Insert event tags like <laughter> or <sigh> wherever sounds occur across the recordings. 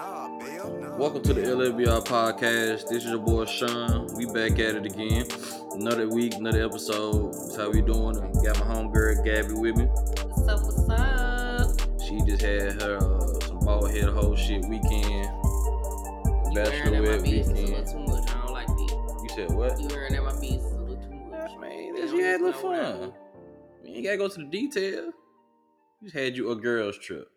Welcome to the LFBR podcast. This is your boy Sean. We back at it again. Another week, another episode. That's how we doing. Got my homegirl Gabby with me. What's up? What's up? She just had her uh, some bald head whole shit weekend. You wearing at my Bachelorette weekend. little too much. I don't like that. You said what? You wearing at my business a little too much. Man, this, you had a little I fun. do. You gotta go to the detail. You just had you a girls trip.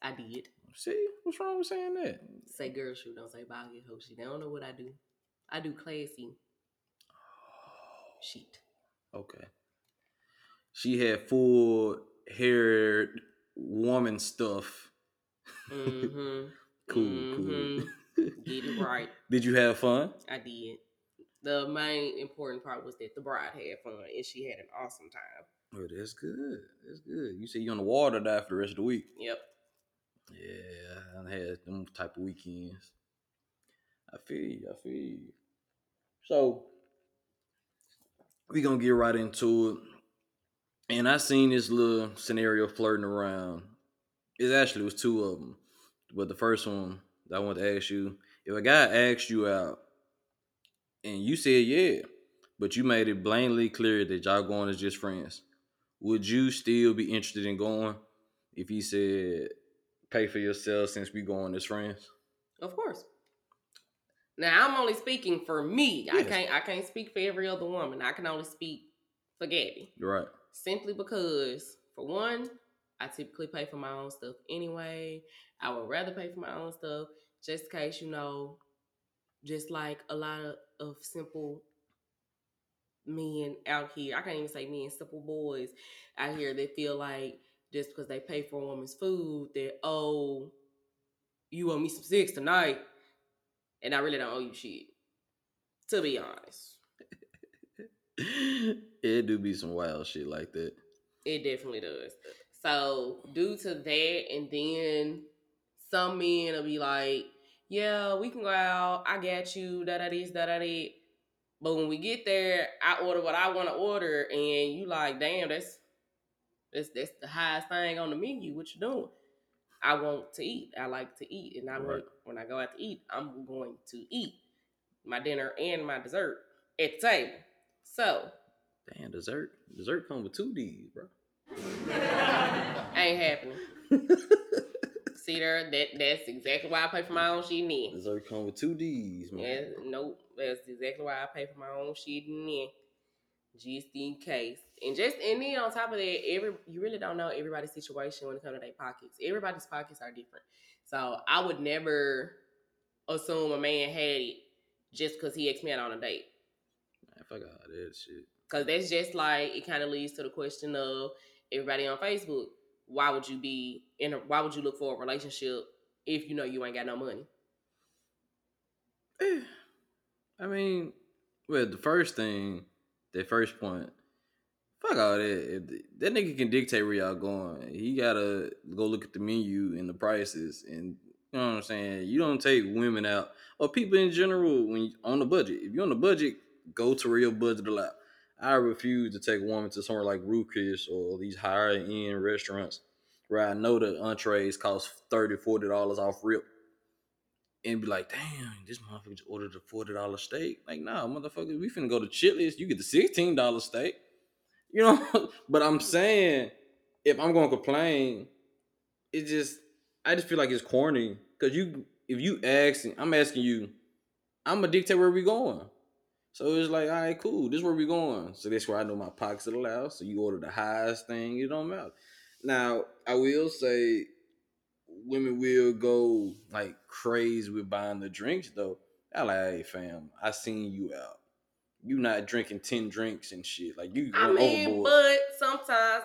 I did. See, what's wrong with saying that? Say girl shoot, don't say head hoe shit. They don't know what I do. I do classy sheet. Okay. She had full haired woman stuff. Mm-hmm. <laughs> Cool, cool. Get it right. <laughs> Did you have fun? I did. The main important part was that the bride had fun and she had an awesome time. Oh, that's good. That's good. You said you're on the water dive for the rest of the week. Yep. Yeah, I had them type of weekends. I feel you. I feel you. So we gonna get right into it. And I seen this little scenario flirting around. It actually was two of them, but the first one that I want to ask you: if a guy asked you out, and you said yeah, but you made it blatantly clear that y'all going as just friends, would you still be interested in going if he said pay for yourself since we going as friends? Of course. Now I'm only speaking for me. I can't I can't speak for every other woman. I can only speak for Gabby. Right. Simply because, for one, I typically pay for my own stuff anyway. I would rather pay for my own stuff just in case, you know, just like a lot of, of simple men out here. I can't even say men, simple boys out here that feel like just because they pay for a woman's food, that oh, you owe me some sex tonight, and I really don't owe you shit. To be honest, <laughs> it do be some wild shit like that. it definitely does. So due to that, and then some men will be like, "Yeah, we can go out. I got you. Da da this, da da that." But when we get there, I order what I want to order, and you like, "Damn, that's that's that's the highest thing on the menu. What you doing?" I want to eat. I like to eat, and I Right. want when I go out to eat, I'm going to eat my dinner and my dessert at the table. So Damn, dessert. Dessert come with two D's, bro. <laughs> ain't happening. <laughs> See there, that that's exactly why I pay for my own shit then. dessert come with two D's, man. Yeah, nope, that's exactly why I pay for my own shit then. Just in case. And just and then on top of that, every you really don't know everybody's situation when it comes to their pockets. Everybody's pockets are different. So I would never assume a man had it just because he asked me out on a date. Man, fuck all that shit. Cause that's just like it kind of leads to the question of everybody on Facebook. Why would you be in? A, why would you look for a relationship if you know you ain't got no money? <sighs> I mean, well, the first thing, that first point, fuck all that. If th- that nigga can dictate where y'all going. He gotta go look at the menu and the prices, and you know what I'm saying. You don't take women out or people in general when you, on the budget. If you're on the budget, go to real budget a lot. I refuse to take a woman to somewhere like Ruth or these higher end restaurants where I know the entrees cost 30 40 dollars off rip and be like, damn, this motherfucker just ordered a forty dollar steak. Like, nah, motherfucker, we finna go to Chili's. You get the sixteen dollar steak. You know, <laughs> but I'm saying if I'm gonna complain, it just I just feel like it's corny. Cause you if you asking, I'm asking you, I'm gonna dictate where we going. So it's like, all right, cool. This where we going. So that's where I know my pockets allow. So you order the highest thing, it don't matter. Now, I will say women will go like crazy with buying the drinks though. I like, hey fam, I seen you out. You not drinking ten drinks and shit. Like you I mean, overboard. but sometimes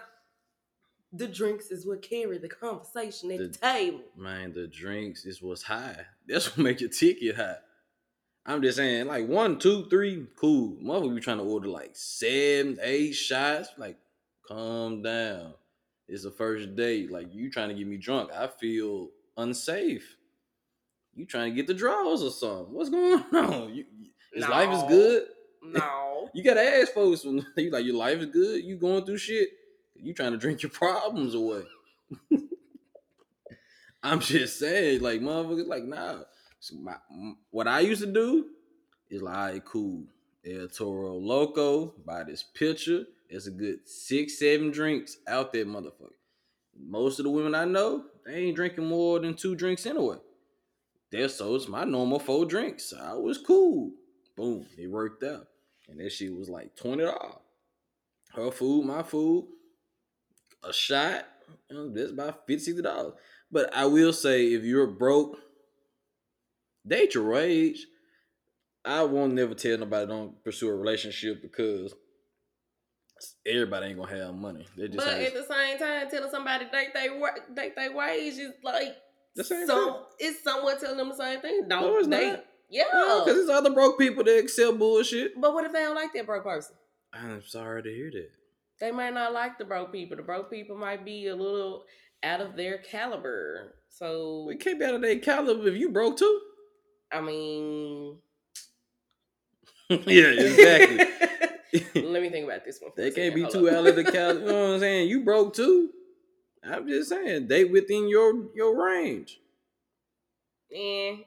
the drinks is what carry the conversation at the, The- table. Man, the drinks is what's high. That's what make your ticket high. I'm just saying, like one, two, three, cool. Mother, we trying to order like seven, eight shots. Like, calm down. It's the first date. Like, you trying to get me drunk. I feel unsafe. You trying to get the draws or something. What's going <laughs> on? You, his life is good. No. <laughs> You gotta ask folks when <laughs> you like your life is good. You going through shit. You trying to drink your problems away. I'm just saying, like motherfuckers, like nah. So my, what I used to do is like, all right, cool. El Toro Loco, buy this pitcher. It's a good six, seven drinks out there, motherfucker. Most of the women I know, they ain't drinking more than two drinks anyway. They're so it's my normal four drinks. I was cool. Boom, it worked out. And that shit was like twenty dollars. Her food, my food, a shot. That's about fifty dollars. But I will say, if you're broke, date your age. I won't never tell nobody don't pursue a relationship because everybody ain't gonna have money. They just But at the same time, telling somebody date they work date they wage is like the same some thing. it's somewhat telling them the same thing. Don't No, it's date. not. Yeah. because there's other broke people that accept bullshit. but what if they don't like that broke person? I'm sorry to hear that. They might not like the broke people. The broke people might be a little out of their caliber. So We can't be out of their caliber if you broke too. I mean, <laughs> yeah, exactly. <laughs> <laughs> Let me think about this one. They can't be Hold too out of the <laughs> caliber. You know what I'm saying? You broke too. I'm just saying, they within your your range. And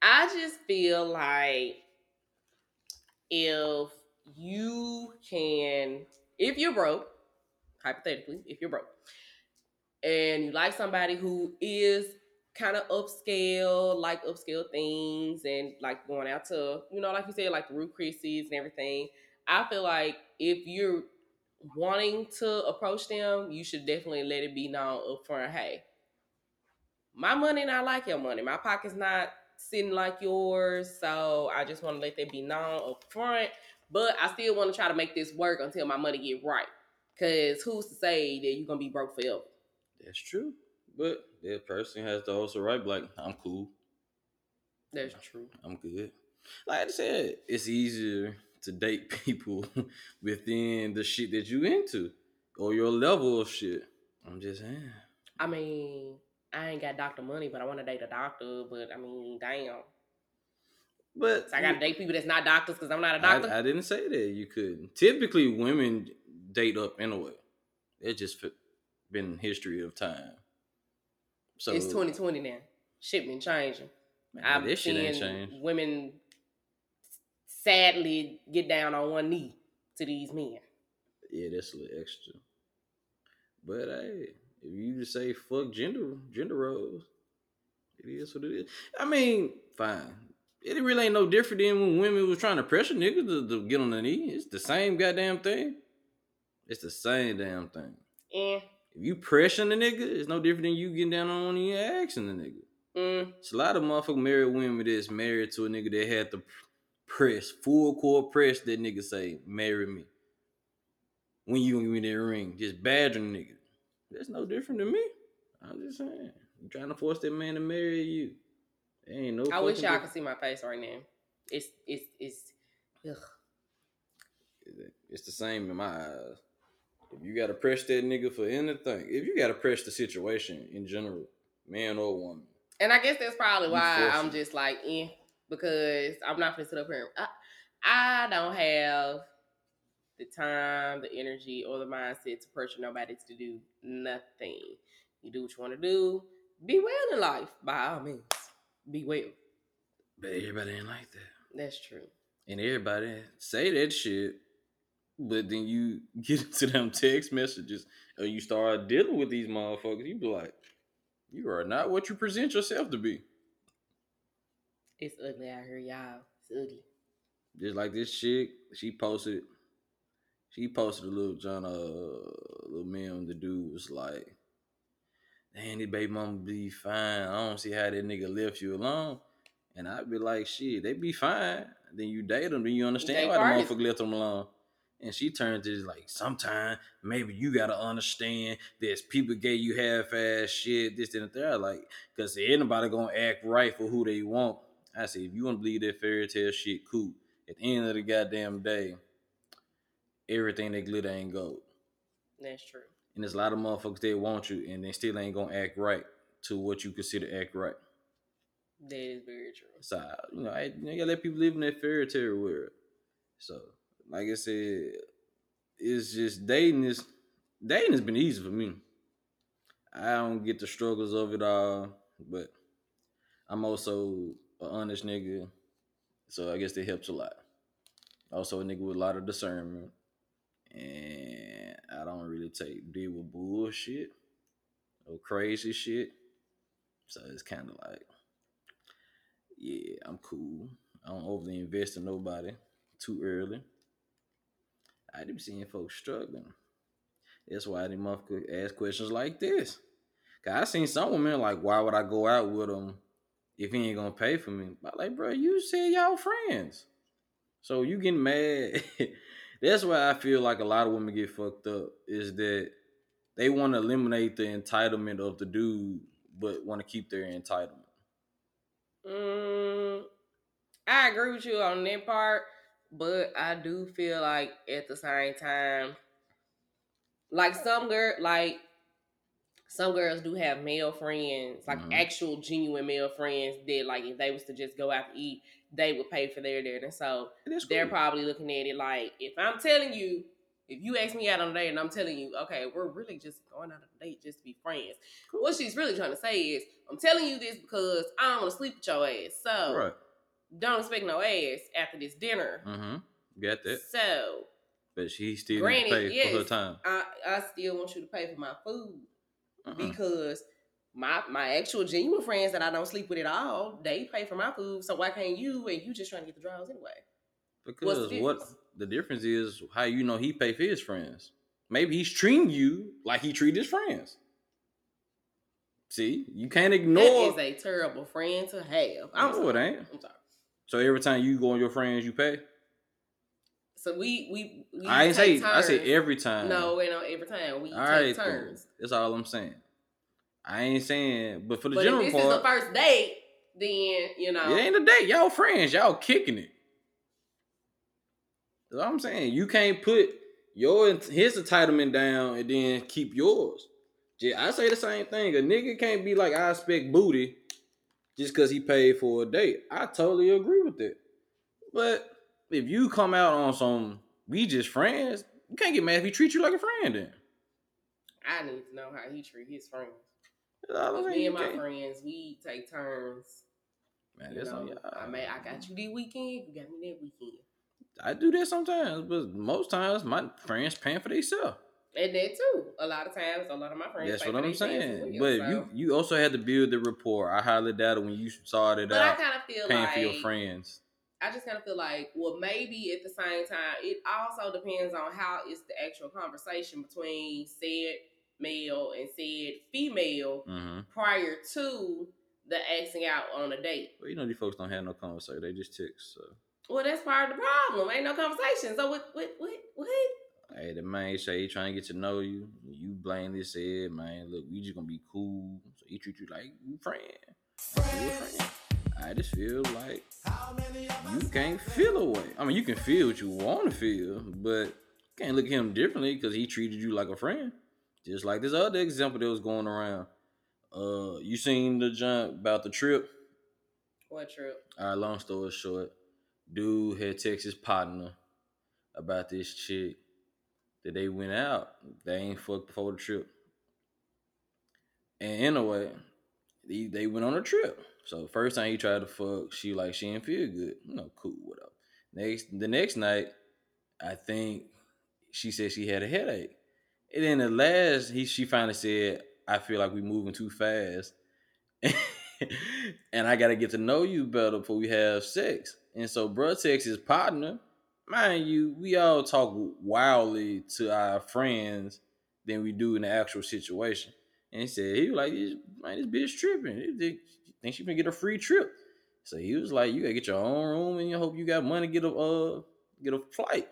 I just feel like if you can, if you're broke, hypothetically, if you're broke, and you like somebody who is kind of upscale, like upscale things, and like going out to, you know, like you said, like the Root Christies and everything. I feel like if you're wanting to approach them, you should definitely let it be known up front. Hey, my money not like your money. My pocket's not sitting like yours. So I just want to let that be known up front. But I still want to try to make this work until my money get right. Cause who's to say that you're gonna be broke forever? That's true. But that person has to also right, like, I'm cool. That's true. I'm good. Like I said, it's easier to date <laughs> people within the shit that you into or your level of shit. I'm just saying. I mean, I ain't got doctor money, but I want to date a doctor. But I mean, damn. But So I gotta date people that's not doctors because I'm not a doctor. I, I didn't say that you couldn't. Typically, women date up anyway. It's just been history of time. So it's 2020 now. Shit been changing. man, I've this shit ain't changed. women sadly get down on one knee to these men. Yeah, that's a little extra. But hey, if you just say fuck gender gender roles, it is what it is. I mean, fine. It really ain't no different than when women was trying to pressure niggas to, to get on the knee. It's the same goddamn thing. It's the same damn thing. And If you pressing the nigga, it's no different than you getting down on one knee and asking the nigga. mm, It's a lot of motherfucking married women that's married to a nigga that had to press, full court press that nigga say, marry me. When you gonna give me that ring, just badgering nigga. That's no different than me. I'm just saying. You trying to force that man to marry you. There ain't no I wish y'all could see my face right now. It's it's it's. Ugh. It's the same in my eyes. If you gotta press that nigga for anything, if you gotta press the situation in general, man or woman, And I guess that's probably why I'm just like, eh, because I'm not gonna sit up here. I, I don't have the time, the energy, or the mindset to pressure nobody to do nothing. You do what you want to do. Be well in life, by all means. Be well. but everybody ain't like that. That's true. And everybody say that shit, but then you <laughs> get into them text messages or you start dealing with these motherfuckers, you be like, you are not what you present yourself to be. It's ugly out here, y'all. It's ugly. Just like this chick, she posted, she posted a little John, uh, little meme. The dude was like, "Damn, this baby mama be fine. I don't see how that nigga left you alone." And I'd be like, "Shit, they be fine." Then you date them, then you understand They why the motherfucker left them alone. And she turned to like, sometime maybe you gotta understand this. People gave you half ass shit, this and that. Like, cause anybody gonna act right for who they want. I say, if you wanna believe that fairy tale shit, cool. At the end of the goddamn day, everything that glitter ain't gold. That's true. And there's a lot of motherfuckers that want you and they still ain't gonna act right to what you consider act right. That is very true. So you know, I, you, know, you gotta let people live in that fairy tale world. So, like I said, it's just dating is dating has been easy for me. I don't get the struggles of it all. but I'm also an honest nigga, so I guess that helps a lot. Also a nigga with a lot of discernment, and I don't really take deal with bullshit or crazy shit. So it's kind of like, yeah, I'm cool. I don't overly invest in nobody too early. I be seeing folks struggling. That's why they motherfucker ask questions like this. Cause I seen some women like, why would I go out with him if he ain't gonna pay for me? But like, bro, you said y'all friends, so you getting mad. <laughs> That's why I feel like a lot of women get fucked up is that they want to eliminate the entitlement of the dude, but want to keep their entitlement. Mm, I agree with you on that part, but I do feel like at the same time, like some girl, like some girls do have male friends, like Mhm. actual genuine male friends that like if they was to just go out to eat, they would pay for their dinner. So That's they're probably looking at it like if I'm telling you, if you ask me out on a date and I'm telling you, okay, we're really just going out on a date just to be friends. Cool. What she's really trying to say is, I'm telling you this because I don't want to sleep with your ass. So right. don't expect no ass after this dinner. Mm-hmm. Got that. So But she still Granted, pay for her yes. time. I, I still want you to pay for my food Uh-uh. because my my actual genuine friends that I don't sleep with at all, they pay for my food. So why can't you and you just trying to get the draws anyway? Because the what the difference is how you know he pay for his friends. Maybe he's treating you like he treat his friends. See, you can't That ignore. is a terrible friend to have. I'm No, it sorry. ain't. I'm sorry. So every time you go on your friends, you pay. So we we, we I ain't say take I say every time. No, you know, every time we all take right, turns. that's all I'm saying. I ain't saying, but for the But general if this is the first date, then you know. it ain't a date. Y'all friends, y'all kicking it. That's all I'm saying. You can't put your his entitlement down and then keep yours. I say the same thing. A nigga can't be like I expect booty just because he paid for a date. I totally agree with that. But if you come out on some we just friends, you can't get mad if he treat you like a friend. Then I need to know how he treat his friends. That's all I'm saying. Me and my can't- friends, we take turns. Man, that's on know, y'all. I may I got you this weekend, you got me that weekend. I do that sometimes, but most times my friends paying for themselves. And that too. A lot of times, a lot of my friends. That's pay what for I'm their friends as saying. But so- you you also had to build the rapport. I highly doubt it when you started But I out kind of feel paying like for your friends. I just kind of feel like, well, maybe at the same time, it also depends on how is the actual conversation between said male and said female Mm-hmm. prior to the asking out on a date. But you know these folks don't have no conversation. They just text. So Well, that's part of the problem. Ain't no conversation. So what? What? What? What? hey, the man say he trying to get to know you. You blame this head, man. Look, we just gonna be cool. So he treat you like you friend. Friend. I just feel like you can't feel away. I mean, you can feel what you want to feel, but you can't look at him differently because he treated you like a friend. Just like this other example that was going around. Uh, you seen the jump about the trip? What trip? All right, long story short, dude had text his partner about this chick that they went out. They ain't fucked before the trip. And anyway, they, they went on a trip. So first time he tried to fuck, she like she didn't feel good. You know, cool, whatever. Next the next night, I think she said she had a headache. And then the last he she finally said, I feel like we moving too fast. <laughs> and I gotta get to know you better before we have sex. And so bro texts his partner. Mind you, we all talk wildly to our friends than we do in the actual situation. And he said, he was like, man, this bitch tripping. Think, she gonna get a free trip. So he was like, you gotta get your own room and you hope you got money to get a uh get a flight.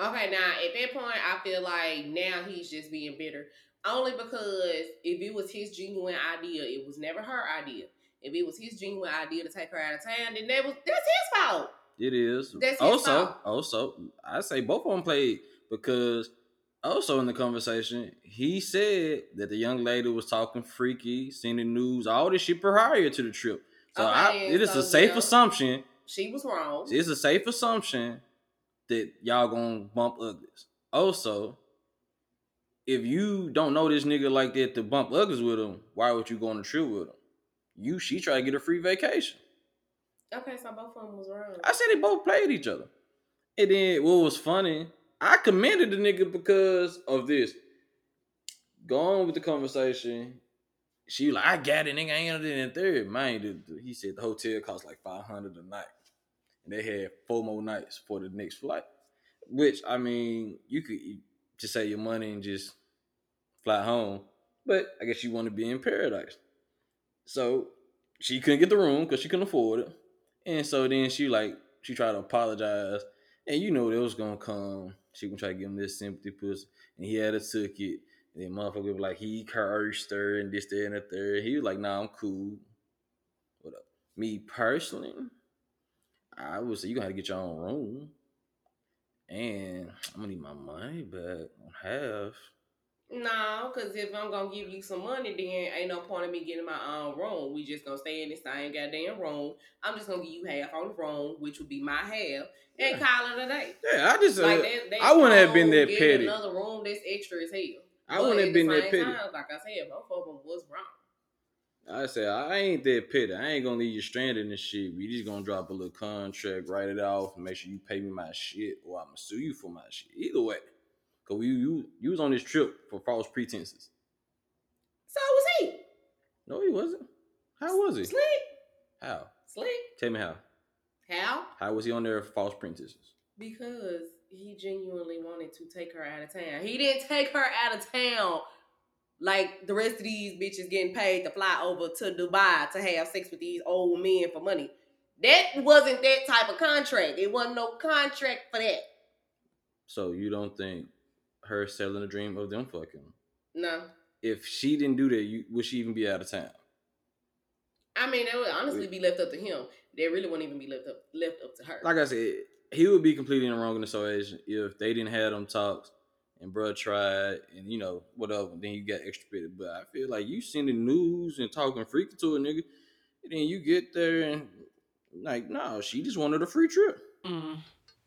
Okay, now at that point, I feel like now he's just being bitter. Only because if it was his genuine idea, it was never her idea. If it was his genuine idea to take her out of town, then that was that's his fault. It is. That's his also, fault. also, I say both of them played because also in the conversation, he said that the young lady was talking freaky, seen the news, all this shit prior to the trip. So I, Okay, it is so, a safe yeah. assumption. She was wrong. It's a safe assumption that y'all gonna bump uglies. Also, if you don't know this nigga like that to bump uggles with him, why would you go on a trip with him? You she try to get a free vacation. Okay, so both of them was wrong. I said they both played each other. And then what was funny, I commended the nigga because of this. Go on with the conversation. She like, I got it, nigga. I ain't in the third. Man, he said the hotel cost like 500 a night. And they had four more nights for the next flight. Which, I mean, you could just save your money and just fly home. But I guess you want to be in paradise. So she couldn't get the room because she couldn't afford it. And so then she like she tried to apologize. And you know it was gonna come. She gonna try to give him this sympathy pussy. And he had to took it. And then motherfucker was like he cursed her and this, that, and the third. He was like, nah, I'm cool. What up? Me personally, I would say you gonna have to get your own room. And I'm gonna need my money back on half. No, because if I'm gonna give you some money, then ain't no point in me getting my own room. We just gonna stay in the same goddamn room. I'm just gonna give you half on the room, which would be my half, and call it a day. Yeah, I just uh, Like that, that I wouldn't have been that petty. Another room that's extra as hell. I But wouldn't have been that petty. time, like I said, both of them was wrong. I said I ain't that petty. I ain't gonna leave you stranded and shit. We just gonna drop a little contract, write it off, and make sure you pay me my shit, or I'ma sue you for my shit. Either way, cause you you you was on this trip for false pretenses. So was he No, he wasn't. How was he? slick, How? slick. Tell me how. How? How was he on there for false pretenses? Because he genuinely wanted to take her out of town. He didn't take her out of town like the rest of these bitches getting paid to fly over to Dubai to have sex with these old men for money. That wasn't that type of contract. It wasn't no contract for that. So you don't think her selling the dream of them fucking? No. If she didn't do that, you, would she even be out of town? I mean, it would honestly be left up to him. They really wouldn't even be left up left up to her. like I said, he would be completely in the wrong in the situation if they didn't have them talks and bruh tried and you know whatever. Then you got extradited. But I feel like you sending news and talking freaky to a nigga, and then you get there and like, no, she just wanted a free trip. Mm.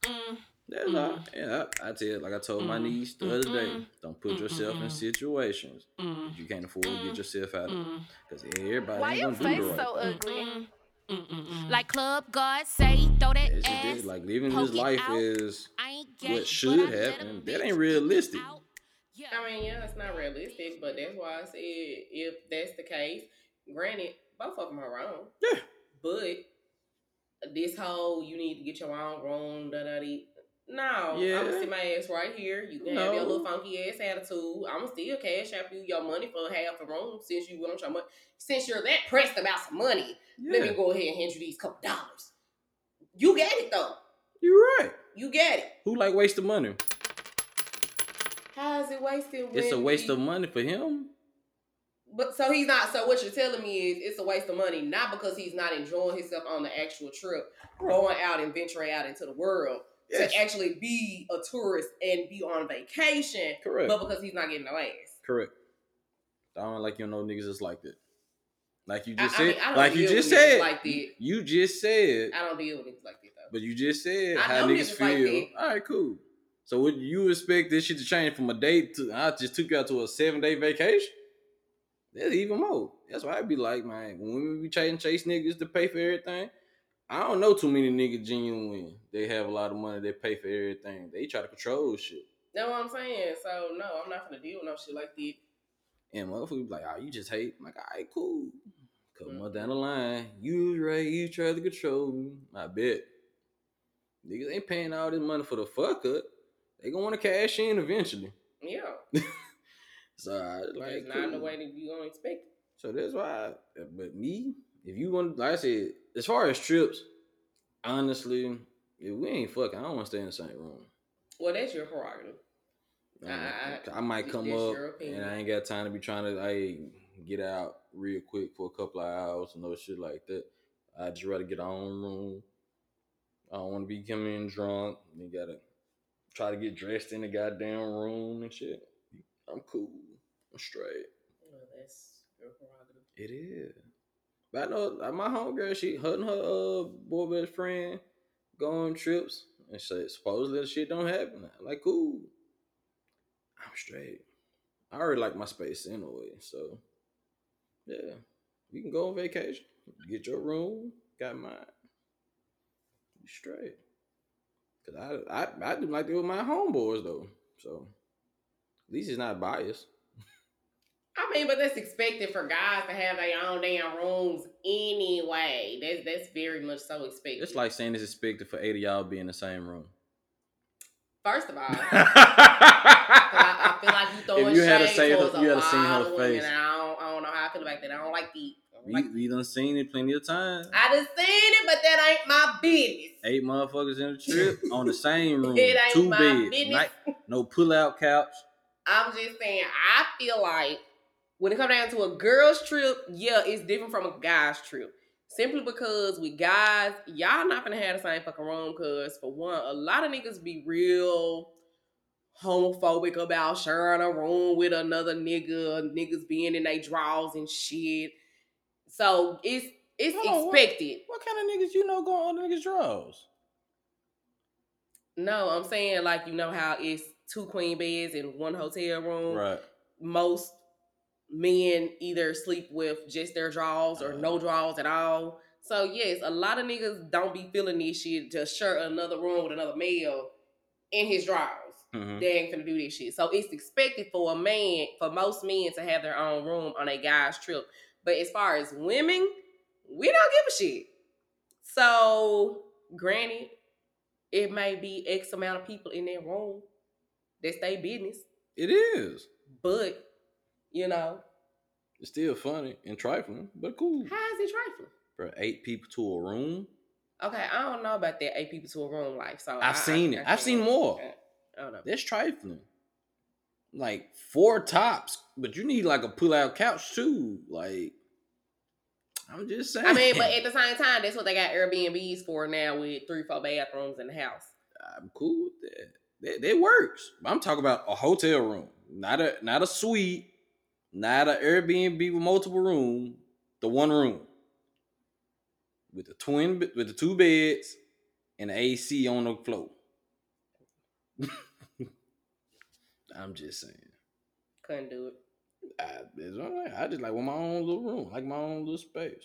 Mm. That's Mm. all. Yeah, I, I tell like I told my Mm. niece the other day, don't put yourself in situations Mm. that you can't afford to Mm. get yourself out of. Mm. Because everybody Why ain't your face right so thing. ugly? Mm-mm. Like Club God say, throw that That's ass. it. Like living poke this life out. is I ain't gay, what should I happen. That ain't realistic. Yeah. I mean, yeah, it's not realistic, but that's why I said if that's the case, granted, both of them are wrong. Yeah. But this whole you need to get your own room, da da dee. No, Yeah. I'm gonna sit my ass right here. You can have your little funky ass attitude. I'm gonna still cash out you your money for half the room since you want your money. Since you're that pressed about some money, let me go ahead and hand you these couple dollars. You get it though. you're right. You get it. Who like waste wasting money? How is it wasted? It's a waste we- of money for him. But so he's not. So what you're telling me is it's a waste of money, not because he's not enjoying himself on the actual trip, going out and venturing out into the world Yes. to actually be a tourist and be on vacation, Correct. but because he's not getting no ass. Correct. I don't like you know niggas just like that. Like you just I said. I don't like you just said. like that. You just said. I don't deal with niggas like that though. But you just said I how niggas like feel. that. All right, cool. So would you expect this shit to change from a date to I just took you out to a seven day vacation? That's even more. That's why I'd be like, man, when we be chasing chase niggas to pay for everything, I don't know too many niggas genuine. They have a lot of money, they pay for everything. They try to control shit. That's what I'm saying. So no, I'm not gonna deal with no shit like that. And motherfuckers be like, oh, you just hate. I'm like, all right, cool. Couple Mhm. months down the line, you right, you tried to control me. I bet. Niggas ain't paying all this money for the fuck up. They gonna wanna cash in eventually. Yeah, <laughs> So I like it's not in the way that you gonna expect. it. So that's why. But me, if you want, like I said, as far as trips, honestly, if we ain't fucking, I don't want to stay in the same room. Well, that's your prerogative. I, I- I might come up and I ain't got time to be trying to I get out real quick for a couple of hours and no shit like that. I just rather get our own room. I don't want to be coming in drunk. You gotta try to get dressed in the goddamn room and shit. I'm cool. I'm straight. Well, that's your prerogative. It is. But I know like, my homegirl, she and her uh, boy best friend go on trips and say supposedly that shit don't happen. I'm like, cool. I'm straight. I already like my space anyway, so yeah, You can go on vacation. Get your room, got mine. You straight. Cause I, I I do like it with my homeboys though, so at least it's not biased. I mean, but that's expected for guys to have their own damn rooms anyway. That's that's very much so expected. It's like saying it's expected for eight of y'all be in the same room. first of all, <laughs> I, I feel like you throwing If you had to say her- towards a you had to seen her face. and I don't, I don't know how I feel about that. I don't like the. We like we done seen it plenty of times. I done seen it, but that ain't my business. Eight motherfuckers in the <laughs> trip on the same room, It ain't two my beds, business. ni- no pull out couch. <laughs> I'm just saying, I feel like when it comes down to a girl's trip, yeah, it's different from a guy's trip. Simply because with guys, y'all not gonna have the same fucking room. Cause for one, a lot of niggas be real homophobic about sharing a room with another nigga, niggas being in their drawers and shit. So it's it's Hold on, what? expected. What kind of niggas you know going on niggas' drawers? No, I'm saying like you know how it's two queen beds in one hotel room. Right. most men either sleep with just their drawers or no drawers at all. So yes, a lot of niggas don't be feeling this shit to share another room with another male in his drawers. Mhm. They ain't gonna do this shit. So it's expected for a man, for most men to have their own room on a guy's trip. But as far as women, we don't give a shit. So granted, it may be X amount of people in that room. That's their business. It is. But, you know, It's still funny and trifling, but cool. how is it trifling? For eight people to a room, Okay, I don't know about that eight people to a room life. So I've I- seen I- it. I I've seen more. I don't know. that's trifling. Like four tops, but you need like a pull out couch too. Like, I'm just saying. I mean, but at the same time, that's what they got Airbnbs for now with three, four bathrooms in the house. I'm cool with that. That, that works. I'm talking about a hotel room, not a not a suite, not an Airbnb with multiple room. The one room with the twin with the two beds and the AC on the floor. <laughs> I'm just saying. Couldn't do it. I, it's all right. I just like want my own little room, like my own little space.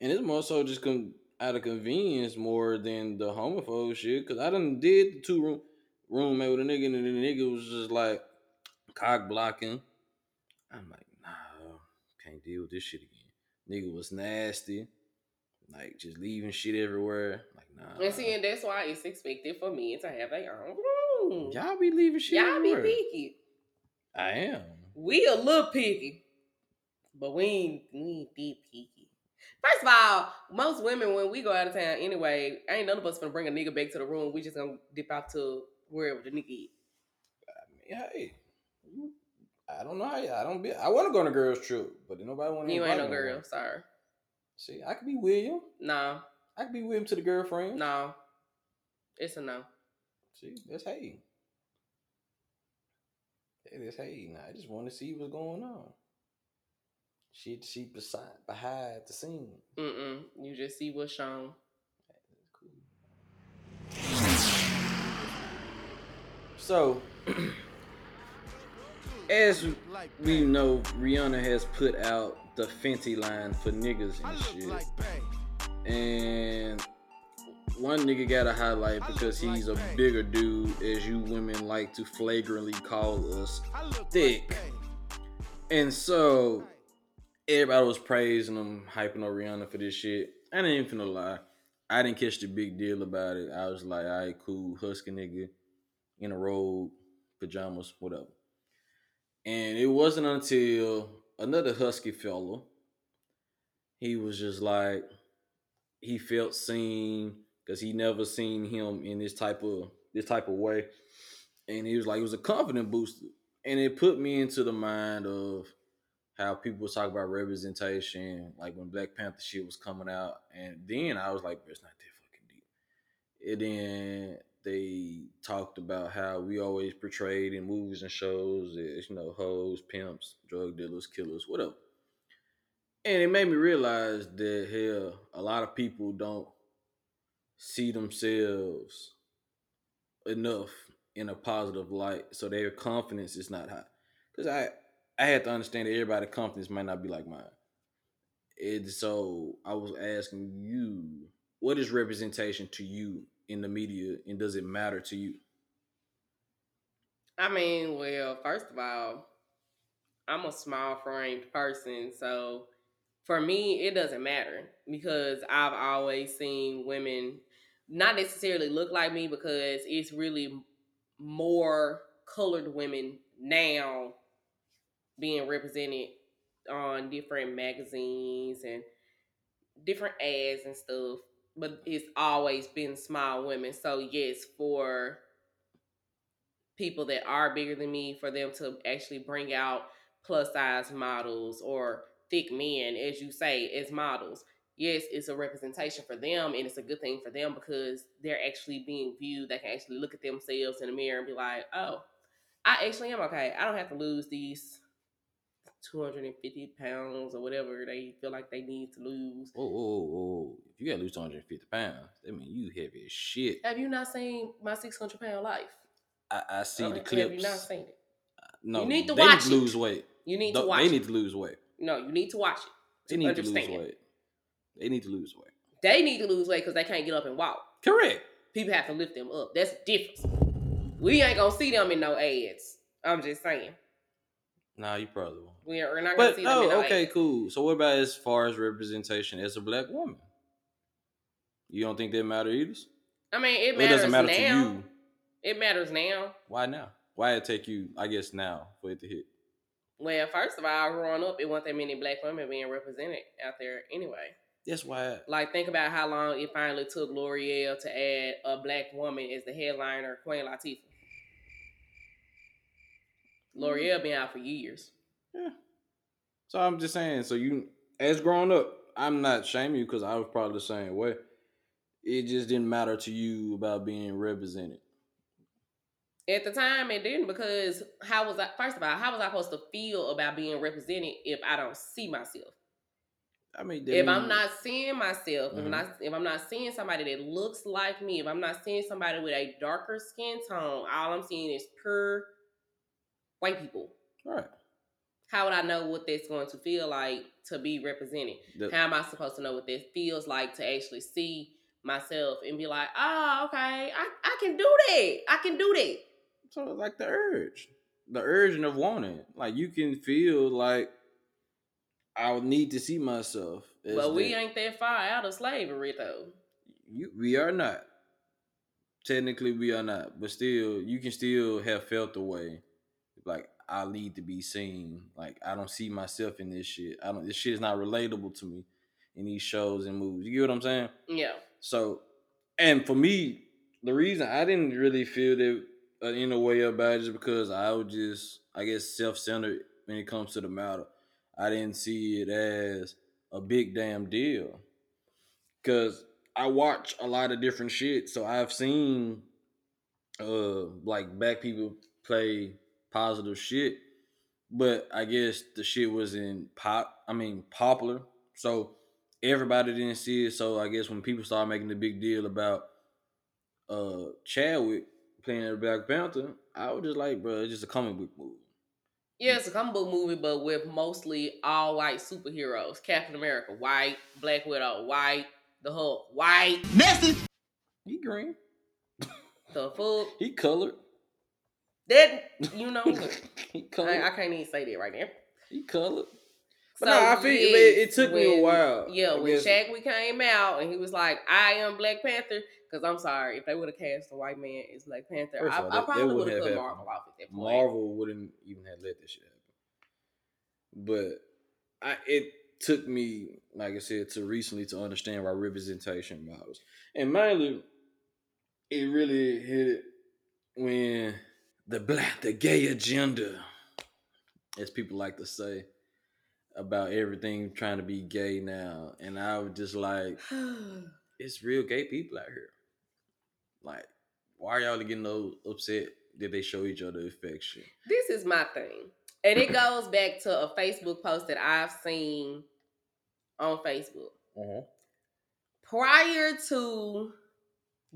And it's more so just con- out of convenience more than the homophobe shit. Cause I done did the two room roommate with a nigga, and the nigga was just like cock blocking. I'm like, nah, can't deal with this shit again. Nigga was nasty, like just leaving shit everywhere. Like, nah. And see, and that's why it's expected for men to have their own room. y'all be leaving shit. Y'all be everywhere. picky. I am. We a little picky, but we ain't, we ain't that picky. First of all, most women when we go out of town anyway, ain't none of us gonna bring a nigga back to the room. We just gonna dip out to wherever the nigga is. I mean, hey, I don't know. How, I don't be. I want to go on a girls trip, but nobody want to. You ain't no girl, sorry. See, I could be William. No, I could be William to the girlfriend. no, it's a no. See, that's hey. It is hey. Now I just want to see what's going on. She she beside behind the scene. Mm-mm. You just see what's shown. So, <clears throat> as we know, Rihanna has put out the Fenty line for niggas and shit. And one nigga got a highlight because he's a bigger dude, as you women like to flagrantly call us thick. And so everybody was praising him, hyping on Rihanna for this shit. I ain't even finna lie. I didn't catch the big deal about it. I was like, all right, cool, husky nigga in a robe, pajamas, whatever. And it wasn't until another husky fella, he was just like, he felt seen because he never seen him in this type of this type of way. And he was like, it was a confident booster. And it put me into the mind of how people talk about representation, like when Black Panther shit was coming out. And then I was like, it's not that fucking deep. And then they talked about how we always portrayed in movies and shows as, you know, hoes, pimps, drug dealers, killers, whatever. And it made me realize that hell, a lot of people don't see themselves enough in a positive light, so their confidence is not high. Cause I I had to understand that everybody's confidence might not be like mine. And so I was asking you, what is representation to you in the media, and does it matter to you? I mean, well, first of all, I'm a small framed person, so for me, it doesn't matter because I've always seen women not necessarily look like me because it's really more colored women now being represented on different magazines and different ads and stuff. But it's always been small women. So yes, for people that are bigger than me, for them to actually bring out plus size models or thick men, as you say, as models. Yes, it's a representation for them and it's a good thing for them because they're actually being viewed. They can actually look at themselves in the mirror and be like, oh, I actually am okay. I don't have to lose these 250 pounds or whatever they feel like they need to lose. Oh, oh, oh. If you gotta lose 250 pounds, that means you heavy as shit. Have you not seen my 600 pound life? I, I see the Have you not seen it? no, You need to they watch need to it. lose weight. You need to watch They need to lose weight. No, you need to watch it. They to need to lose weight. They need to lose weight. They need to lose weight because they can't get up and walk. Correct. People have to lift them up. That's the difference. We ain't gonna see them in no ads. I'm just saying. Nah, you probably won't. We are, we're not gonna But them in oh, no okay, cool. So what about as far as representation as a black woman? You don't think that matter either? I mean, it matters doesn't matter now. to you. It matters now. Why now? Why it take you? I guess now for it to hit. Well, first of all, growing up, it wasn't that many black women being represented out there anyway. That's why. Like, think about how long it finally took L'Oreal to add a black woman as the headliner, Queen Latifah. L'Oreal been out for years. Yeah. So I'm just saying. So you, as growing up, I'm not shaming you because I was probably the same way. It just didn't matter to you about being represented. At the time, it didn't because how was I? First of all, how was I supposed to feel about being represented if I don't see myself? I mean, if mean- I'm not seeing myself, if Mhm. I'm not if I'm not seeing somebody that looks like me, if I'm not seeing somebody with a darker skin tone, all I'm seeing is pure white people. right. How would I know what that's going to feel like to be represented? The- How am I supposed to know what this feels like to actually see myself and be like, oh, okay, I, I can do that. I can do that. So like the urge, the urging of wanting, like you can feel like I would need to see myself. But we that. ain't that far out of slavery though. You, we are not. Technically, we are not, but still, you can still have felt the way. Like I need to be seen. Like I don't see myself in this shit. I don't. This shit is not relatable to me in these shows and movies. You get what I'm saying? Yeah. So, and for me, the reason I didn't really feel that uh, in a way about it is because I was just, I guess, self centered when it comes to the matter. I didn't see it as a big damn deal because I watch a lot of different shit. So I've seen, uh, like black people play positive shit, but I guess the shit was in pop. I mean, popular. So everybody didn't see it. So I guess when people started making the big deal about uh Chadwick playing the Black Panther, I was just like, bro, it's just a comic book movie. Yeah, it's a comic book movie, but with mostly all white superheroes. Captain America, white. Black Widow, white. The Hulk, white. He green. The fuck. He colored. That, you know. <laughs> I, I can't even say that right now. he colored. But So, no, I feel yes, it, it took me a while. Yeah, I when guess. Chadwick came out and he was like, I am Black Panther, because I'm sorry, if they would have cast a white man as Black Panther, First I, all, I that- probably would have happened. Marvel off at that point. Marvel wouldn't even have let this shit happen. But I it took me, like I said, to recently to understand why representation matters. And mainly it really hit it when the black the gay agenda, as people like to say, about everything trying to be gay now. And I was just like, <sighs> it's real gay people out here. Like, why are y'all getting so upset that they show each other affection? this is my thing. And it goes back to a Facebook post that I've seen on Facebook. Uh-huh. Prior to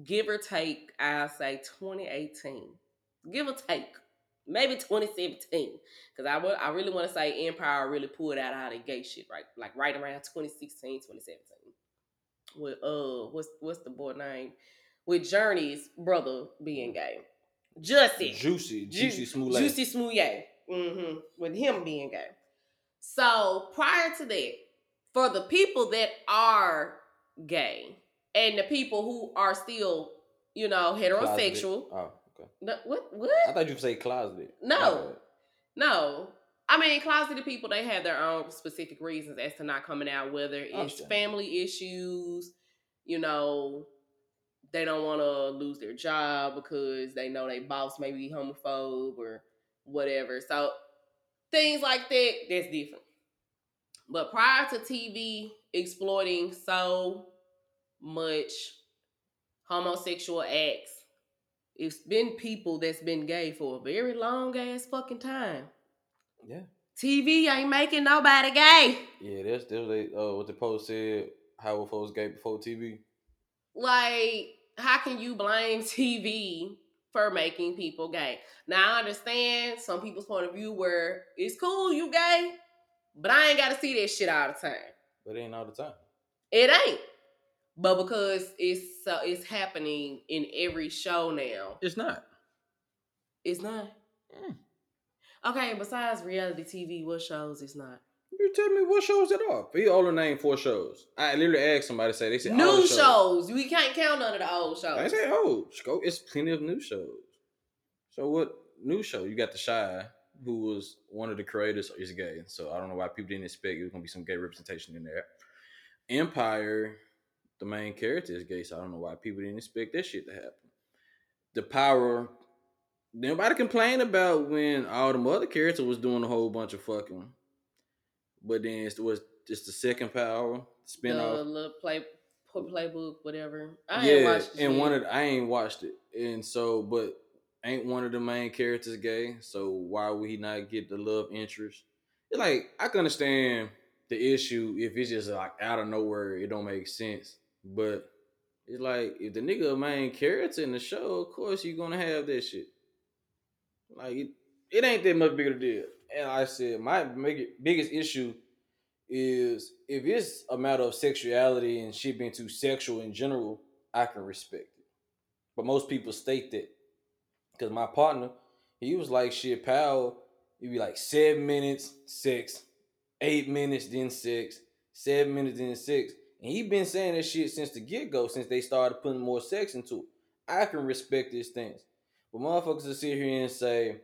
give or take, I'll say 2018. Give or take. maybe 2017. Because I I really want to say Empire really pulled out the gay shit right, like right around 2016, 2017. With uh, what's what's the boy name? With Jurnee's brother being gay, Jussie, Juicy, Ju- juicy smooth. Juicy Smouye. Mm-hmm. With him being gay. So prior to that, for the people that are gay and the people who are still, you know, heterosexual. Oh, okay. No, what? What? I thought you say closeted. No. No. I mean, closeted people, they have their own specific reasons as to not coming out, whether it's family issues, you know, they don't want to lose their job because they know their boss may be homophobe or whatever. So things like that, that's different. But prior to TV exploiting so much homosexual acts, it's been people that's been gay for a very long ass fucking time. Yeah. TV ain't making nobody gay. Yeah, that's that's what they uh what the post said. How were folks gay before TV? Like, how can you blame <laughs> TV for making people gay? Now I understand some people's point of view where it's cool you gay, but I ain't gotta see that shit all the time. But it ain't all the time. It ain't. But because it's so it's happening in every show now, It's not. it's not. Mm. Okay, besides reality TV, what shows it's not? You tell me what shows it are. He only named four shows. I literally asked somebody. Say they said New the shows. We can't count none of the old shows. I say oh, scope. It's plenty of new shows. So what new show? You got the Chi, who was one of the creators, is gay. So I don't know why people didn't expect it was gonna be some gay representation in there. Empire, the main character is gay, so I don't know why people didn't expect that shit to happen. The Power. Nobody complained about when all the other characters was doing a whole bunch of fucking, but then it was just the second Power spin off. the little play playbook, whatever. I yeah, ain't watched and one of the, I ain't watched it, and so but ain't one of the main characters gay, so why would he not get the love interest? It's like I can understand the issue if it's just like out of nowhere, it don't make sense. But it's like if the nigga a main character in the show, of course you're gonna have that shit. Like it, it ain't that much bigger deal. And I said my big- biggest issue is if it's a matter of sexuality and shit being too sexual in general, I can respect it. But most people state that. Because my partner, he was like shit, pal, it'd be like seven minutes, six, eight minutes, then six, seven minutes, then six. And he been saying that shit since the get-go, since they started putting more sex into it. I can respect these things. But motherfuckers will sit here and say,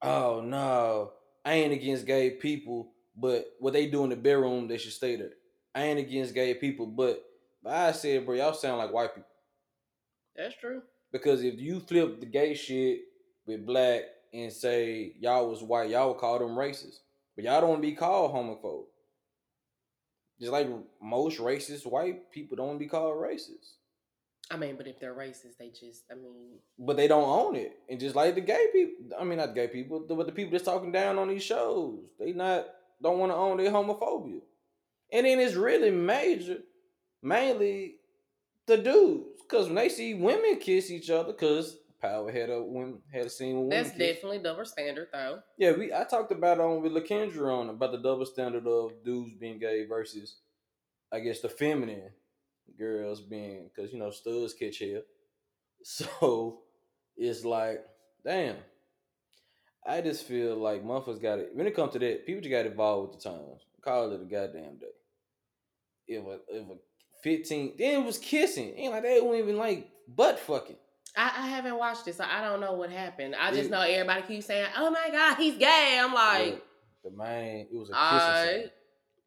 oh no, I ain't against gay people, but what they do in the bedroom, they should stay there. I ain't against gay people, but, but I said, bro, y'all sound like white people. That's true. Because if you flip the gay shit with black and say y'all was white, y'all would call them racist. But y'all don't be called homophobe. Just like most racist white people don't want to be called racist. I mean, but if they're racist, they just, I mean, But they don't own it. And just like the gay people, I mean not the gay people, but the people that's talking down on these shows, they not don't want to own their homophobia. And then it's really major, mainly the dudes. Cause when they see women kiss each other, cause Power had a women had a scene with women. that's definitely double standard, though. Yeah, we I talked about it on with LaKendra on about the double standard of dudes being gay versus I guess the feminine girls being because you know studs catch hell. <laughs> So it's like, damn. I just feel like motherfuckers got it. When it comes to that, people just got involved with the times. Call it a goddamn day. If a if a fifteen, then it was kissing. Ain't like they wasn't even like butt fucking. I, I haven't watched it, so I don't know what happened. I just It- know everybody keeps saying, "Oh my god, he's gay." I'm like, the man, it was a kissing alright. scene.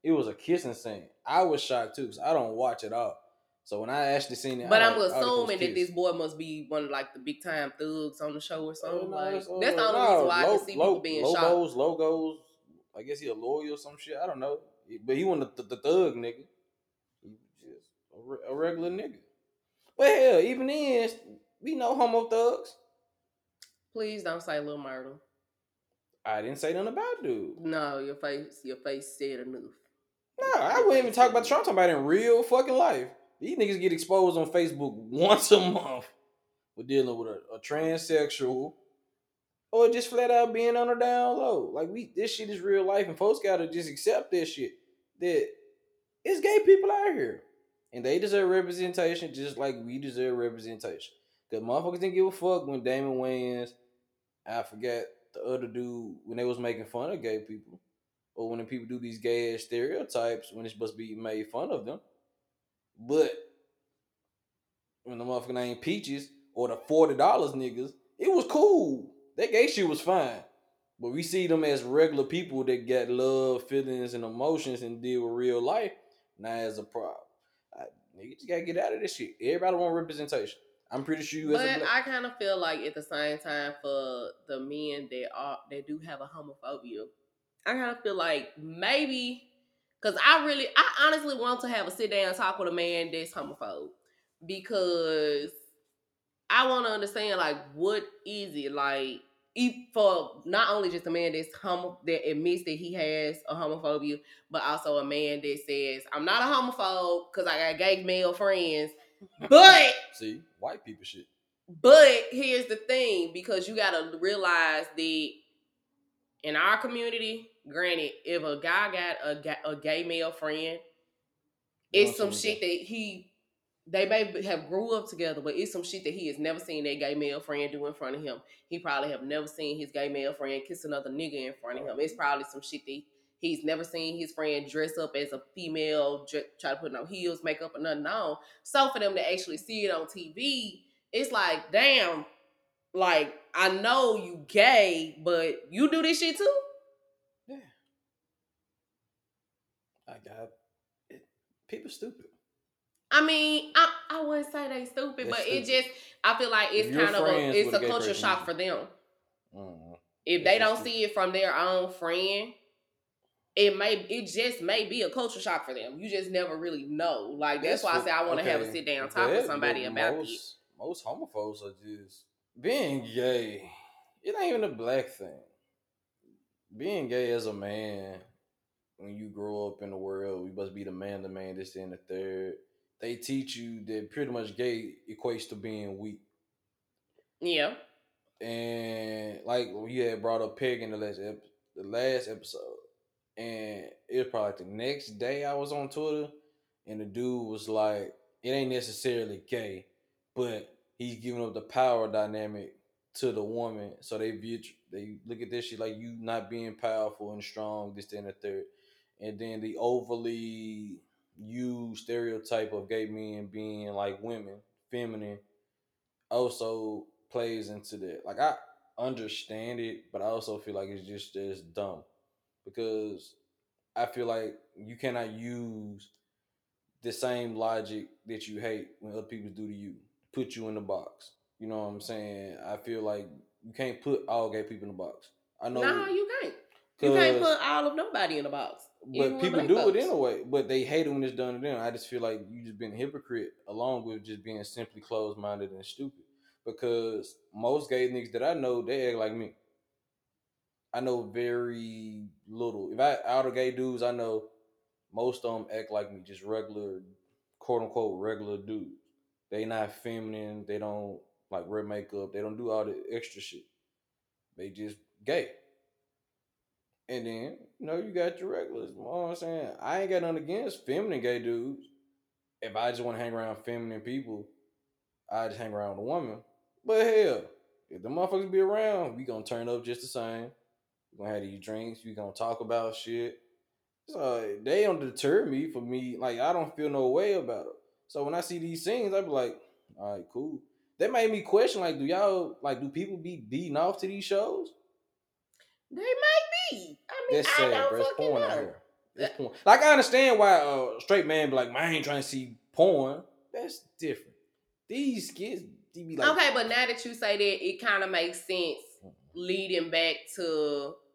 It was a kissing scene. I was shocked too because I don't watch it all. So when I actually seen it, But I I'm like, oh, assuming that this boy must be one of like the big time thugs on the show or Oh, something. no, like uh, that's the only no, reason why I can see lo- people being shot. logos, logos. I guess he a lawyer or some shit. I don't know. But he wasn't the, the thug nigga. He was just a, re- a regular nigga. Well, hell, even then, we know homo thugs. Please don't say Lil Murder. I didn't say nothing about dude. No, your face, your face said enough. No, nah, I wouldn't even talk about Trump. I'm talking about in real fucking life. These niggas get exposed on Facebook once a month for dealing with a, a transsexual or just flat out being on the down low. Like we, this shit is real life, and folks gotta just accept this shit. That it's gay people out here, and they deserve representation just like we deserve representation. Cause motherfuckers didn't give a fuck when Damon Wayans, I forget the other dude when they was making fun of gay people, or when the people do these gay ass stereotypes when it's supposed to be made fun of them. But when the motherfucker named Peaches or the forty dollars niggas, it was cool. That gay shit was fine. But we see them as regular people that got love, feelings, and emotions and deal with real life. Now as a problem. I, nigga, just gotta get out of this shit. Everybody want representation. I'm pretty sure you as But a black. I kind of feel like at the same time for the men that are they do have a homophobia, I kind of feel like maybe because I really, I honestly want to have a sit down talk with a man that's homophobe because I want to understand like what is it like e- for not only just a man that's homo that admits that he has a homophobia, but also a man that says I'm not a homophobe because I got gay male friends, but. See, white people shit. But here's the thing, because you gotta realize that in our community, granted, if a guy got a, a gay male friend, it's some shit that he they may have grew up together, but it's some shit that he has never seen that gay male friend do in front of him. He probably have never seen his gay male friend kiss another nigga in front of him. It's probably some shit that he's never seen his friend dress up as a female, try to put no heels, makeup, or nothing on. So for them to actually see it on TV, it's like, damn, like I know you gay, but you do this shit too. Yeah. I got it. People stupid. I mean, I, I wouldn't say they stupid, but it just I feel like it's kind of a it's a culture shock for them. Mm. If they don't see it from their own friend, it may it just may be a culture shock for them. You just never really know. Like that's, why I say I want to have a sit down talk with somebody about most, this. Most homophobes are just being gay. It ain't even a black thing. Being gay as a man, when you grow up in the world, we must be the man, the man, this, and the third. They teach you that pretty much gay equates to being weak. Yeah. and like you had brought up Peg in the last ep- the last episode, and it was probably like the next day I was on Twitter, and the dude was like, "It ain't necessarily gay, but he's giving up the power dynamic to the woman, so they view they look at this shit like you not being powerful and strong, this, and the third, and then the overly used stereotype of gay men being like women, feminine, also plays into that. Like I understand it, but I also feel like it's just as dumb because I feel like you cannot use the same logic that you hate when other people do to you, put you in the box. You know what I'm saying? I feel like you can't put all gay people in the box. I know, No, you can't. You can't put all of nobody in a box. but people do it folks. anyway. But they hate it when it's done to them. I just feel like you just been a hypocrite along with just being simply closed minded and stupid. Because most gay niggas that I know, they act like me. I know very little. If I out of gay dudes, I know most of them act like me, just regular, quote unquote, regular dudes. They not feminine. They don't like wear makeup. They don't do all the extra shit. They just gay. And then, you know, you got your regulars. You know what I'm saying? I ain't got nothing against feminine gay dudes. If I just want to hang around feminine people, I just hang around with a woman. But hell, if the motherfuckers be around, we gonna turn up just the same. Gonna have these drinks. We gonna talk about shit. So they don't deter me for me. Like I don't feel no way about it. So when I see these scenes, I be like, all right, cool. That made me question, like, do y'all like do people be beating off to these shows? They might be. I mean, That's I sad, don't bro. It's porn know. out here. It's porn. Like I understand why a straight man be like, man, I ain't trying to see porn. That's different. These kids, they be like, okay, but now that you say that, it kind of makes sense leading back to no, it don't.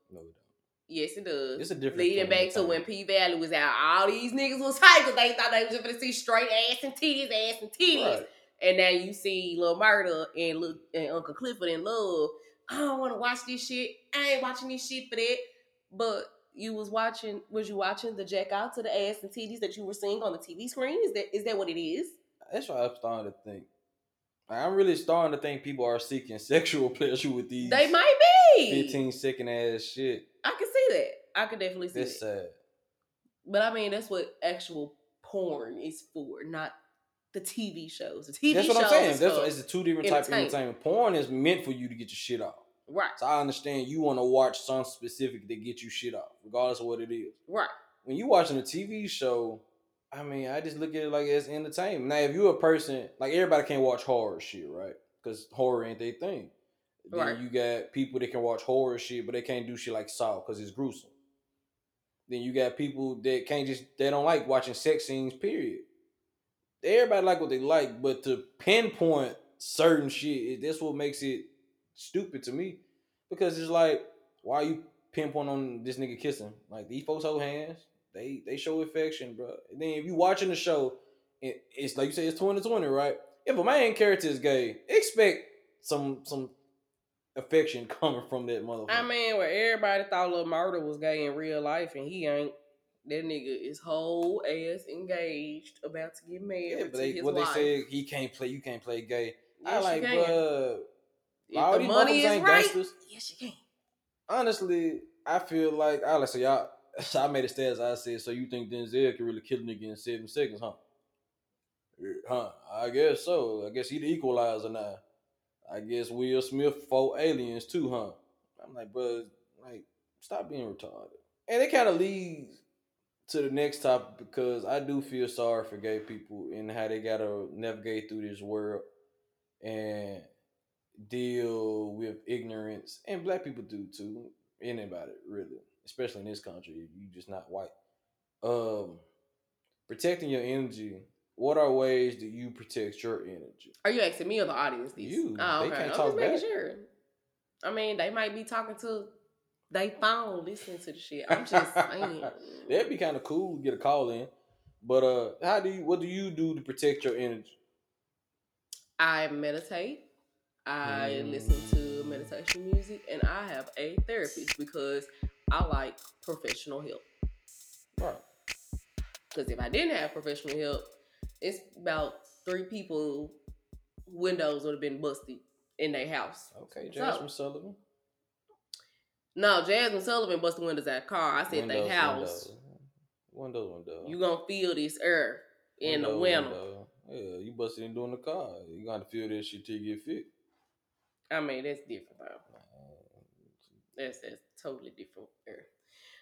Yes, it does. It's a different. Leading back to when. P Valley was out, all these niggas was hyped because they thought they was just gonna see straight ass and titties, ass and titties. Right. And now you see Lil Murder and Lil, and Uncle Clifford in love. I don't want to watch this shit. I ain't watching this shit for that. But you was watching. Was you watching the jack out to the ass and titties that you were seeing on the TV screen? Is that is that what it is? That's why I'm starting to think. I'm really starting to think people are seeking <laughs> sexual pleasure with these They might be. 15 second ass shit. I can see that. I can definitely see That's that. sad. But I mean, that's what actual porn is for, not the TV shows. The TV shows. That's what I'm saying. That's what, it's a two different type of entertainment. Porn is meant for you to get your shit off. right, So I understand you want to watch something specific that get you shit off, regardless of what it is. right. When you watching a TV show, I mean, I just look at it like it's entertainment. Now, if you're a person like everybody can't watch horror shit, right? Because horror ain't their thing. Then you got people that can watch horror shit, but they can't do shit like Saw because it's gruesome. Then you got people that can't just they don't like watching sex scenes. Period. Everybody like what they like, but to pinpoint certain shit, that's what makes it stupid to me. Because it's like, why you pinpoint on this nigga kissing? Like these folks hold hands, they they show affection, bro. And then if you watching the show, it, it's like you say, it's 2020, right? If a main character is gay, expect some some affection <laughs> coming from that motherfucker. I mean, where everybody thought Lil Murder was gay in real life, and he ain't. That nigga is whole ass engaged, about to get married yeah, but to they, what wife. they said, he can't play, you can't play gay. I Yes, you like, bruh. If all the money is ain't right, gangsters. yes, you can. honestly, I feel like I like so y'all. I made a stats. I said, so you think Denzel can really kill a nigga in seven seconds, huh? Huh? I guess so. I guess he the equalizer now. I guess Will Smith fought aliens too, huh? I'm like, bro, like, stop being retarded. And it kind of leads to the next topic because I do feel sorry for gay people and how they gotta navigate through this world and deal with ignorance, and black people do too. Anybody really, especially in this country, you just not white. Um, protecting your energy. What are ways that you protect your energy? Are you asking me or the audience? These? You. Oh, They okay. can't I'm talk just making back. sure. I mean, they might be talking to they phone, listening to the shit. I'm just <laughs> saying. That'd be kind of cool. To get a call in. But uh, how do you? What do you do to protect your energy? I meditate. I Mm. listen to meditation music, and I have a therapist because I like professional help. Right. Because if I didn't have professional help, it's about three people windows would have been busted in their house. Okay, So- Jazmine Sullivan. No, Jazmine Sullivan busted windows at a car. I said they house. Windows, windows. You gonna feel this air in the winter. window. Yeah, you busted in doing the car. You gotta feel this shit till you get fit. I mean, that's different though. That's that's totally different.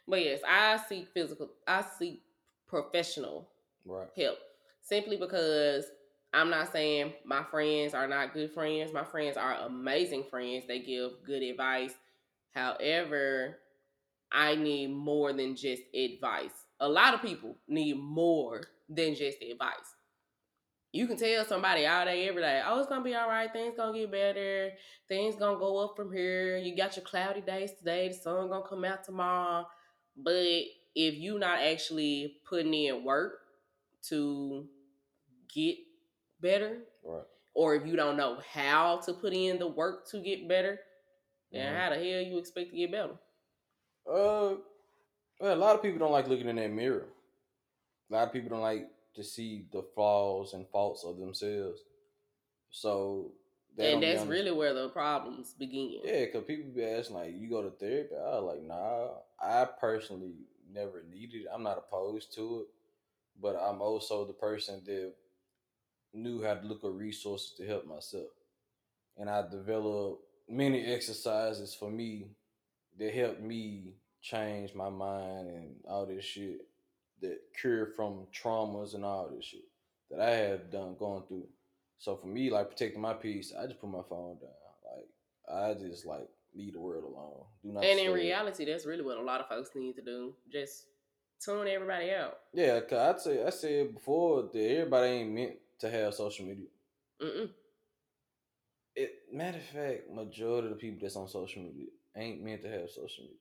But yes, I seek physical. I seek professional Right. help simply because I'm not saying my friends are not good friends. My friends are amazing friends. They give good advice. However, I need more than just advice. A lot of people need more than just advice. You can tell somebody all day, every day, oh, it's gonna be all right, things gonna get better, things gonna go up from here. You got your cloudy days today, the sun gonna come out tomorrow. But if you not actually putting in work to get better, Right. or if you don't know how to put in the work to get better, then Mhm. how the hell you expect to get better? Uh, well, a lot of people don't like looking in that mirror. A lot of people don't like to see the flaws and faults of themselves. So, and that's really where the problems begin. Yeah, because people be asking, like, you go to therapy? I was like, nah, I personally never needed it. I'm not opposed to it, but I'm also the person that knew how to look at resources to help myself. And I developed many exercises for me that helped me change my mind and all this shit that cure from traumas and all this shit that I have done going through. So for me, like protecting my peace, I just put my phone down. Like I just like leave the world alone. Do not. And in reality, that's really what a lot of folks need to do. Just tune everybody out. yeah, cause I'd say I said before that everybody ain't meant to have social media. Mm-mm. It matter of fact, majority of the people that's on social media ain't meant to have social media.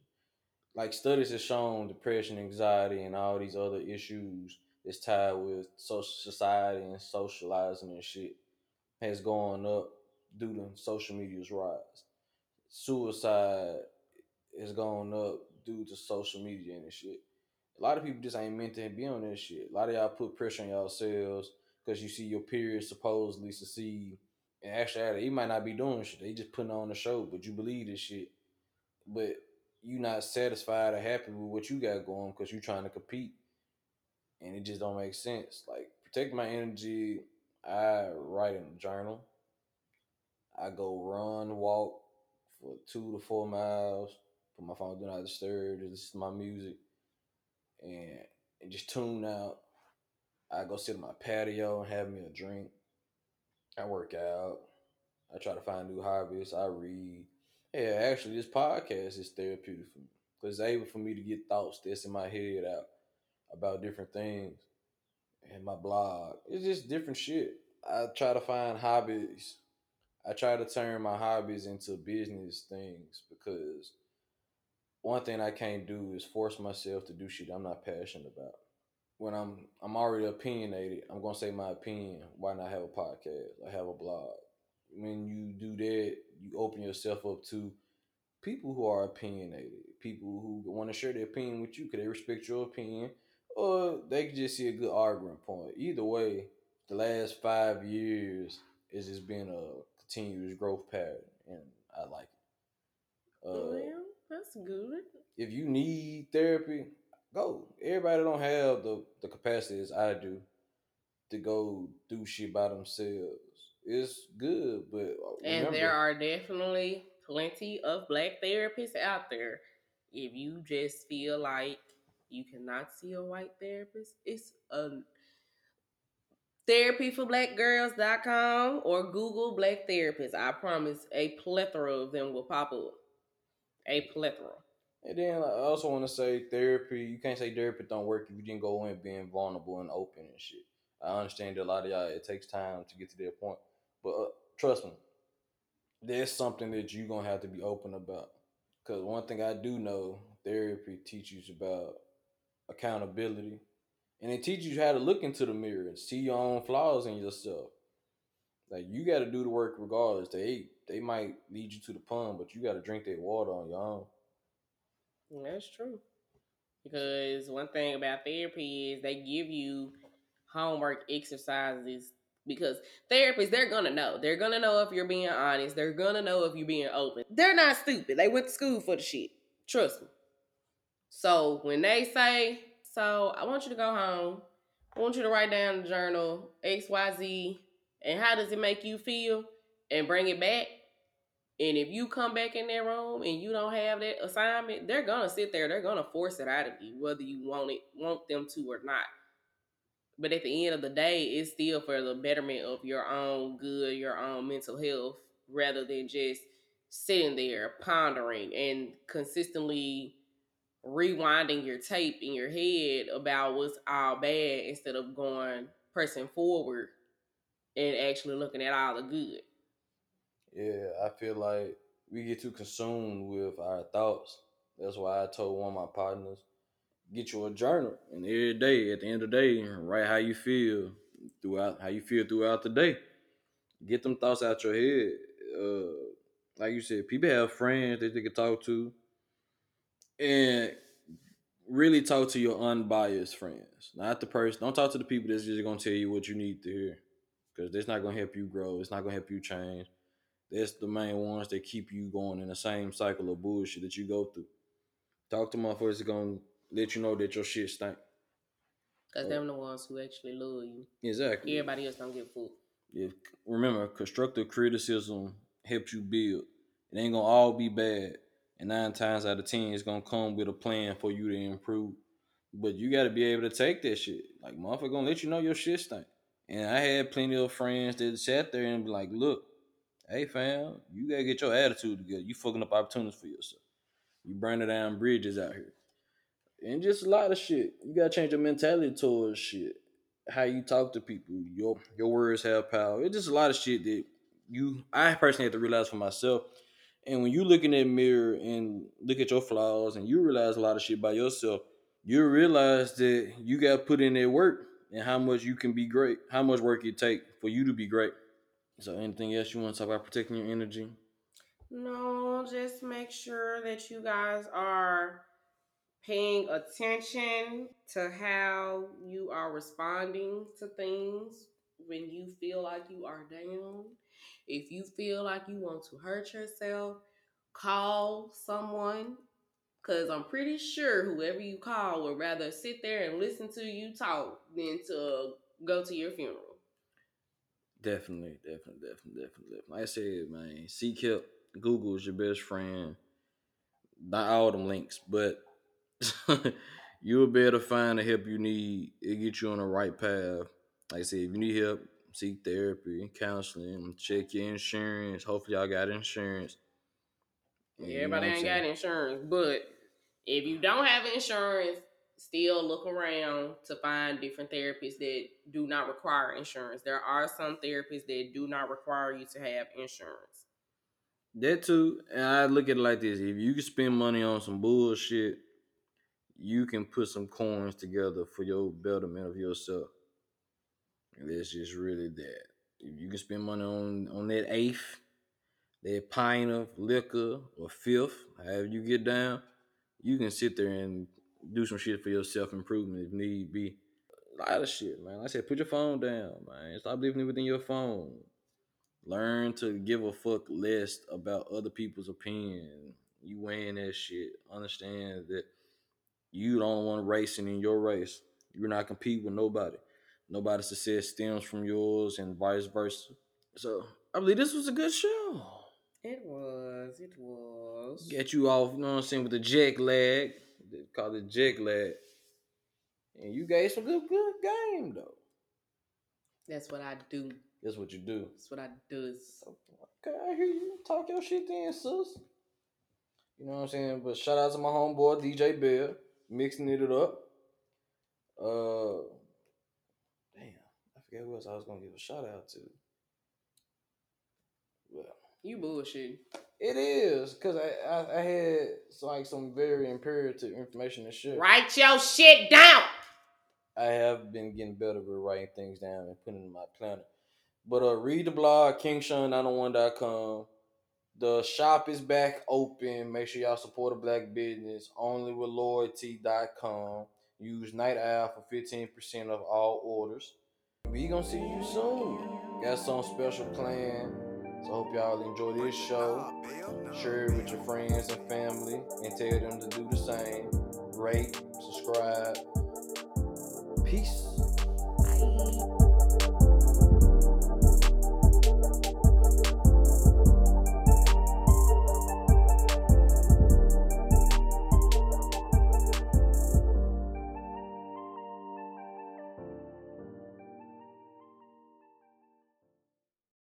Like studies have shown depression, anxiety, and all these other issues that's tied with social society and socializing and shit has gone up due to social media's rise. Suicide has gone up due to social media and shit. A lot of people just ain't meant to be on that shit. A lot of y'all put pressure on yourselves because you see your peers supposedly succeed And actually, he might not be doing shit. They just putting on the show, but you believe this shit. But you not satisfied or happy with what you got going because you're trying to compete, and it just don't make sense. Like protect my energy. I write in a journal. I go run, walk for two to four miles. Put my phone do not disturb. This is my music, and and just tune out. I go sit on my patio and have me a drink. I work out. I try to find new hobbies. I read. Yeah, actually, this podcast is therapeutic for me because it's able for me to get thoughts that's in my head out about different things. And my blog, it's just different shit. I try to find hobbies. I try to turn my hobbies into business things because one thing I can't do is force myself to do shit I'm not passionate about. When I'm I'm already opinionated, I'm gonna say my opinion. Why not have a podcast? I have a blog. When you do that, you open yourself up to people who are opinionated, people who want to share their opinion with you because they respect your opinion, or they can just see a good argument point. Either way, the last five years has just been a continuous growth pattern, and I like it. Uh, well, that's good. if you need therapy, go. Everybody don't have the, the capacity as I do to go do shit by themselves. It's good, but uh, And remember, there are definitely plenty of black therapists out there. If you just feel like you cannot see a white therapist, it's a therapyforblackgirls.com or Google black therapists. I promise a plethora of them will pop up. A plethora. And then I also want to say therapy. You can't say therapy don't work if you didn't go in being vulnerable and open and shit. I understand that a lot of y'all it takes time to get to that point, but uh, trust me, there's something that you're gonna have to be open about. Cause one thing I do know, therapy teaches about accountability, and it teaches you how to look into the mirror and see your own flaws in yourself. Like you got to do the work regardless. They they might lead you to the pond, but you got to drink that water on your own. That's true. Because one thing about therapy is they give you homework exercises because therapists they're gonna know. They're gonna know if you're being honest. They're gonna know if you're being open. They're not stupid. They went to school for the shit. Trust me. So when they say, so I want you to go home, I want you to write down the journal XYZ and how does it make you feel and bring it back. And if you come back in that room and you don't have that assignment, they're gonna sit there. They're gonna force it out of you, whether you want it, want them to or not. But at the end of the day, it's still for the betterment of your own good, your own mental health, rather than just sitting there pondering and consistently rewinding your tape in your head about what's all bad instead of going pressing forward and actually looking at all the good. Yeah, I feel like we get too consumed with our thoughts. That's why I told one of my partners, get you a journal, and every day, at the end of the day, write how you feel throughout how you feel throughout the day. Get them thoughts out your head. Uh, like you said, people have friends that they can talk to, and really talk to your unbiased friends, not the person. Don't talk to the people that's just gonna tell you what you need to hear, because that's not gonna help you grow. It's not gonna help you change. That's the main ones that keep you going in the same cycle of bullshit that you go through. Talk to motherfuckers that gonna let you know that your shit stink. Cause them the ones who actually love you. Exactly. Everybody else don't give a fuck. If, remember, constructive criticism helps you build. It ain't gonna all be bad. And nine times out of ten, it's gonna come with a plan for you to improve. But you gotta be able to take that shit. Like motherfucker gonna let you know your shit stink. And I had plenty of friends that sat there and be like, look, hey fam, you gotta get your attitude together. You fucking up opportunities for yourself. You burning down bridges out here. And just a lot of shit. You gotta change your mentality towards shit. How you talk to people. Your your words have power. It's just a lot of shit that you I personally had to realize for myself. And when you look in that mirror and look at your flaws and you realize a lot of shit by yourself, you realize that you got put in that work and how much you can be great, how much work it take for you to be great. So, anything else you want to talk about protecting your energy? No, just make sure that you guys are paying attention to how you are responding to things when you feel like you are down If you feel like you want to hurt yourself, call someone. Cause I'm pretty sure whoever you call would rather sit there and listen to you talk than to go to your funeral. Definitely, definitely, definitely, definitely, definitely. Like I said, man, seek help. Google is your best friend. Not all them links, but <laughs> you'll be able to find the help you need. It get you on the right path. Like I said, if you need help, seek therapy, counseling, check your insurance. Hopefully, y'all got insurance. And you know Everybody ain't got insurance, but if you don't have insurance, still look around to find different therapists that do not require insurance. There are some therapists that do not require you to have insurance. That too, and I look at it like this: if you can spend money on some bullshit, you can put some coins together for your betterment of yourself. And that's just really that. If you can spend money on on that eighth, that pint of liquor or fifth, however you get down, you can sit there and do some shit for your self improvement if need be. A lot of shit, man. Like I said, put your phone down, man. Stop living within your phone. Learn to give a fuck less about other people's opinion. You weighing that shit. Understand that you don't want racing in your race. You're not competing with nobody. Nobody's success stems from yours and vice versa. So I believe this was a good show. It was. It was. Get you off, you know what I'm saying, with the jack lag. They call it jack lag. And you gave some good good game though. That's what I do. That's what you do. That's what I do. Okay, I hear you. Talk your shit then, sis. You know what I'm saying? But shout out to my homeboy DJ Bell, mixing it up. Uh damn, I forget who else I was gonna give a shout out to. Well, You bullshit. it is because I, I I had like some very imperative information to. Write your shit down. I have been getting better with writing things down and putting it in my planner. But uh, read the blog, kingshawn901.com. The shop is back open. Make sure y'all support a black business. Only with loyalty.com. Use Night Owl for 15% of all orders. We gonna see you soon. Got some special plan. So hope y'all enjoy this show. Share it with your friends and family and tell them to do the same. Rate, subscribe. Peace.